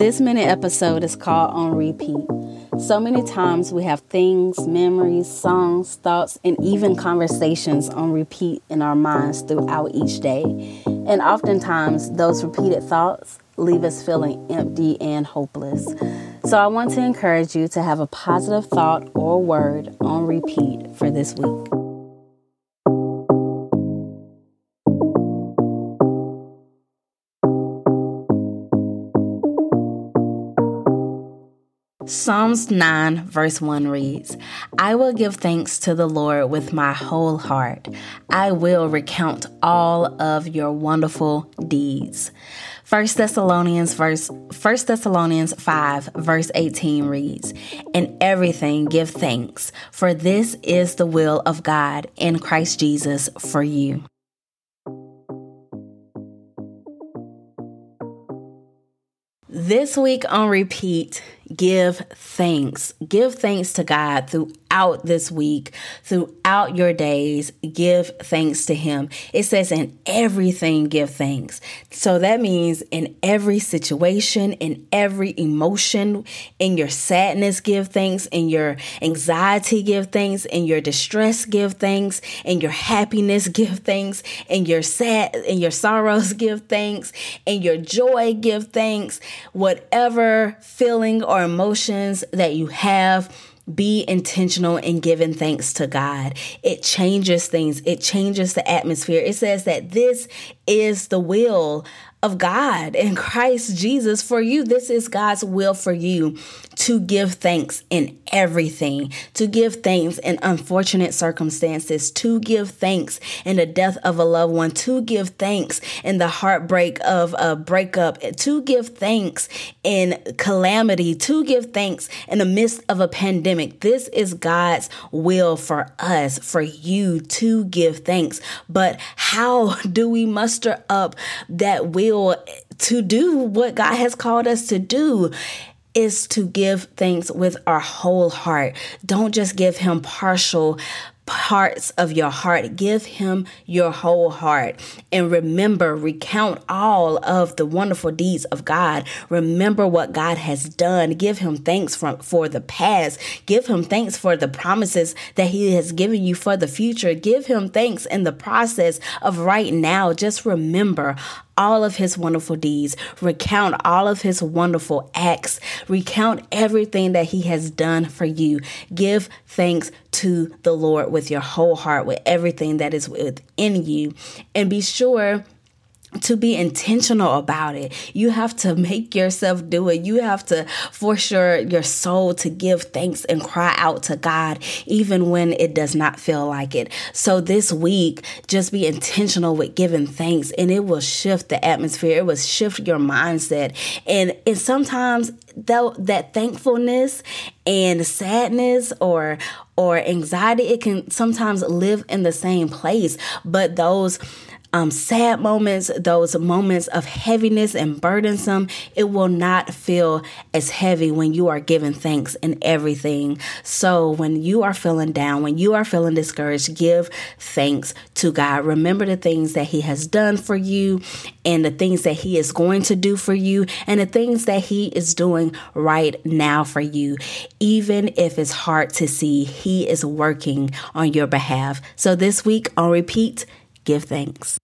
This minute episode is called On Repeat. So many times we have things, memories, songs, thoughts, and even conversations on repeat in our minds throughout each day. And oftentimes, those repeated thoughts leave us feeling empty and hopeless. So, I want to encourage you to have a positive thought or word on repeat for this week. Psalms 9, verse 1 reads I will give thanks to the Lord with my whole heart. I will recount all of your wonderful deeds. 1 Thessalonians verse 1 Thessalonians 5 verse 18 reads, "In everything give thanks, for this is the will of God in Christ Jesus for you." This week on repeat, give thanks. Give thanks to God throughout this week, throughout your days. Give thanks to Him. It says, in everything, give thanks. So that means in every situation, in every emotion, in your sadness, give thanks. In your anxiety, give thanks. In your distress, give thanks. In your happiness, give thanks. In your sad, in your sorrows, give thanks. In your joy, give thanks. Whatever feeling or emotions that you have, be intentional in giving thanks to God. It changes things, it changes the atmosphere. It says that this is the will of God in Christ Jesus for you. This is God's will for you to give thanks in everything, to give thanks in unfortunate circumstances, to give thanks in the death of a loved one, to give thanks in the heartbreak of a breakup, to give thanks in calamity, to give thanks in the midst of a pandemic. This is God's will for us, for you to give thanks. But how do we muster up that will? To do what God has called us to do is to give thanks with our whole heart. Don't just give him partial parts of your heart. Give him your whole heart. And remember, recount all of the wonderful deeds of God. Remember what God has done. Give him thanks for, for the past. Give him thanks for the promises that he has given you for the future. Give him thanks in the process of right now. Just remember all of his wonderful deeds, recount all of his wonderful acts, recount everything that he has done for you. Give thanks to the Lord with your whole heart, with everything that is within you, and be sure to be intentional about it. You have to make yourself do it. You have to force your, your soul to give thanks and cry out to God, even when it does not feel like it. So this week, just be intentional with giving thanks and it will shift the atmosphere. It will shift your mindset. And, and sometimes though that thankfulness and sadness or or anxiety it can sometimes live in the same place but those um, sad moments, those moments of heaviness and burdensome, it will not feel as heavy when you are giving thanks in everything. So when you are feeling down, when you are feeling discouraged, give thanks to God. Remember the things that He has done for you and the things that He is going to do for you and the things that He is doing right now for you. Even if it's hard to see, He is working on your behalf. So this week on repeat, give thanks.